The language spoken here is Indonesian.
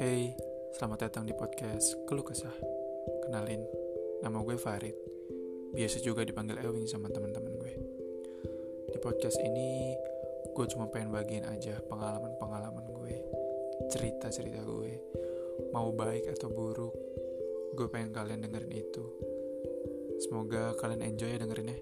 Hey, selamat datang di podcast Keluh Kesah. Kenalin, nama gue Farid. Biasa juga dipanggil Ewing sama teman-teman gue. Di podcast ini, gue cuma pengen bagiin aja pengalaman-pengalaman gue, cerita-cerita gue. Mau baik atau buruk, gue pengen kalian dengerin itu. Semoga kalian enjoy ya dengerinnya.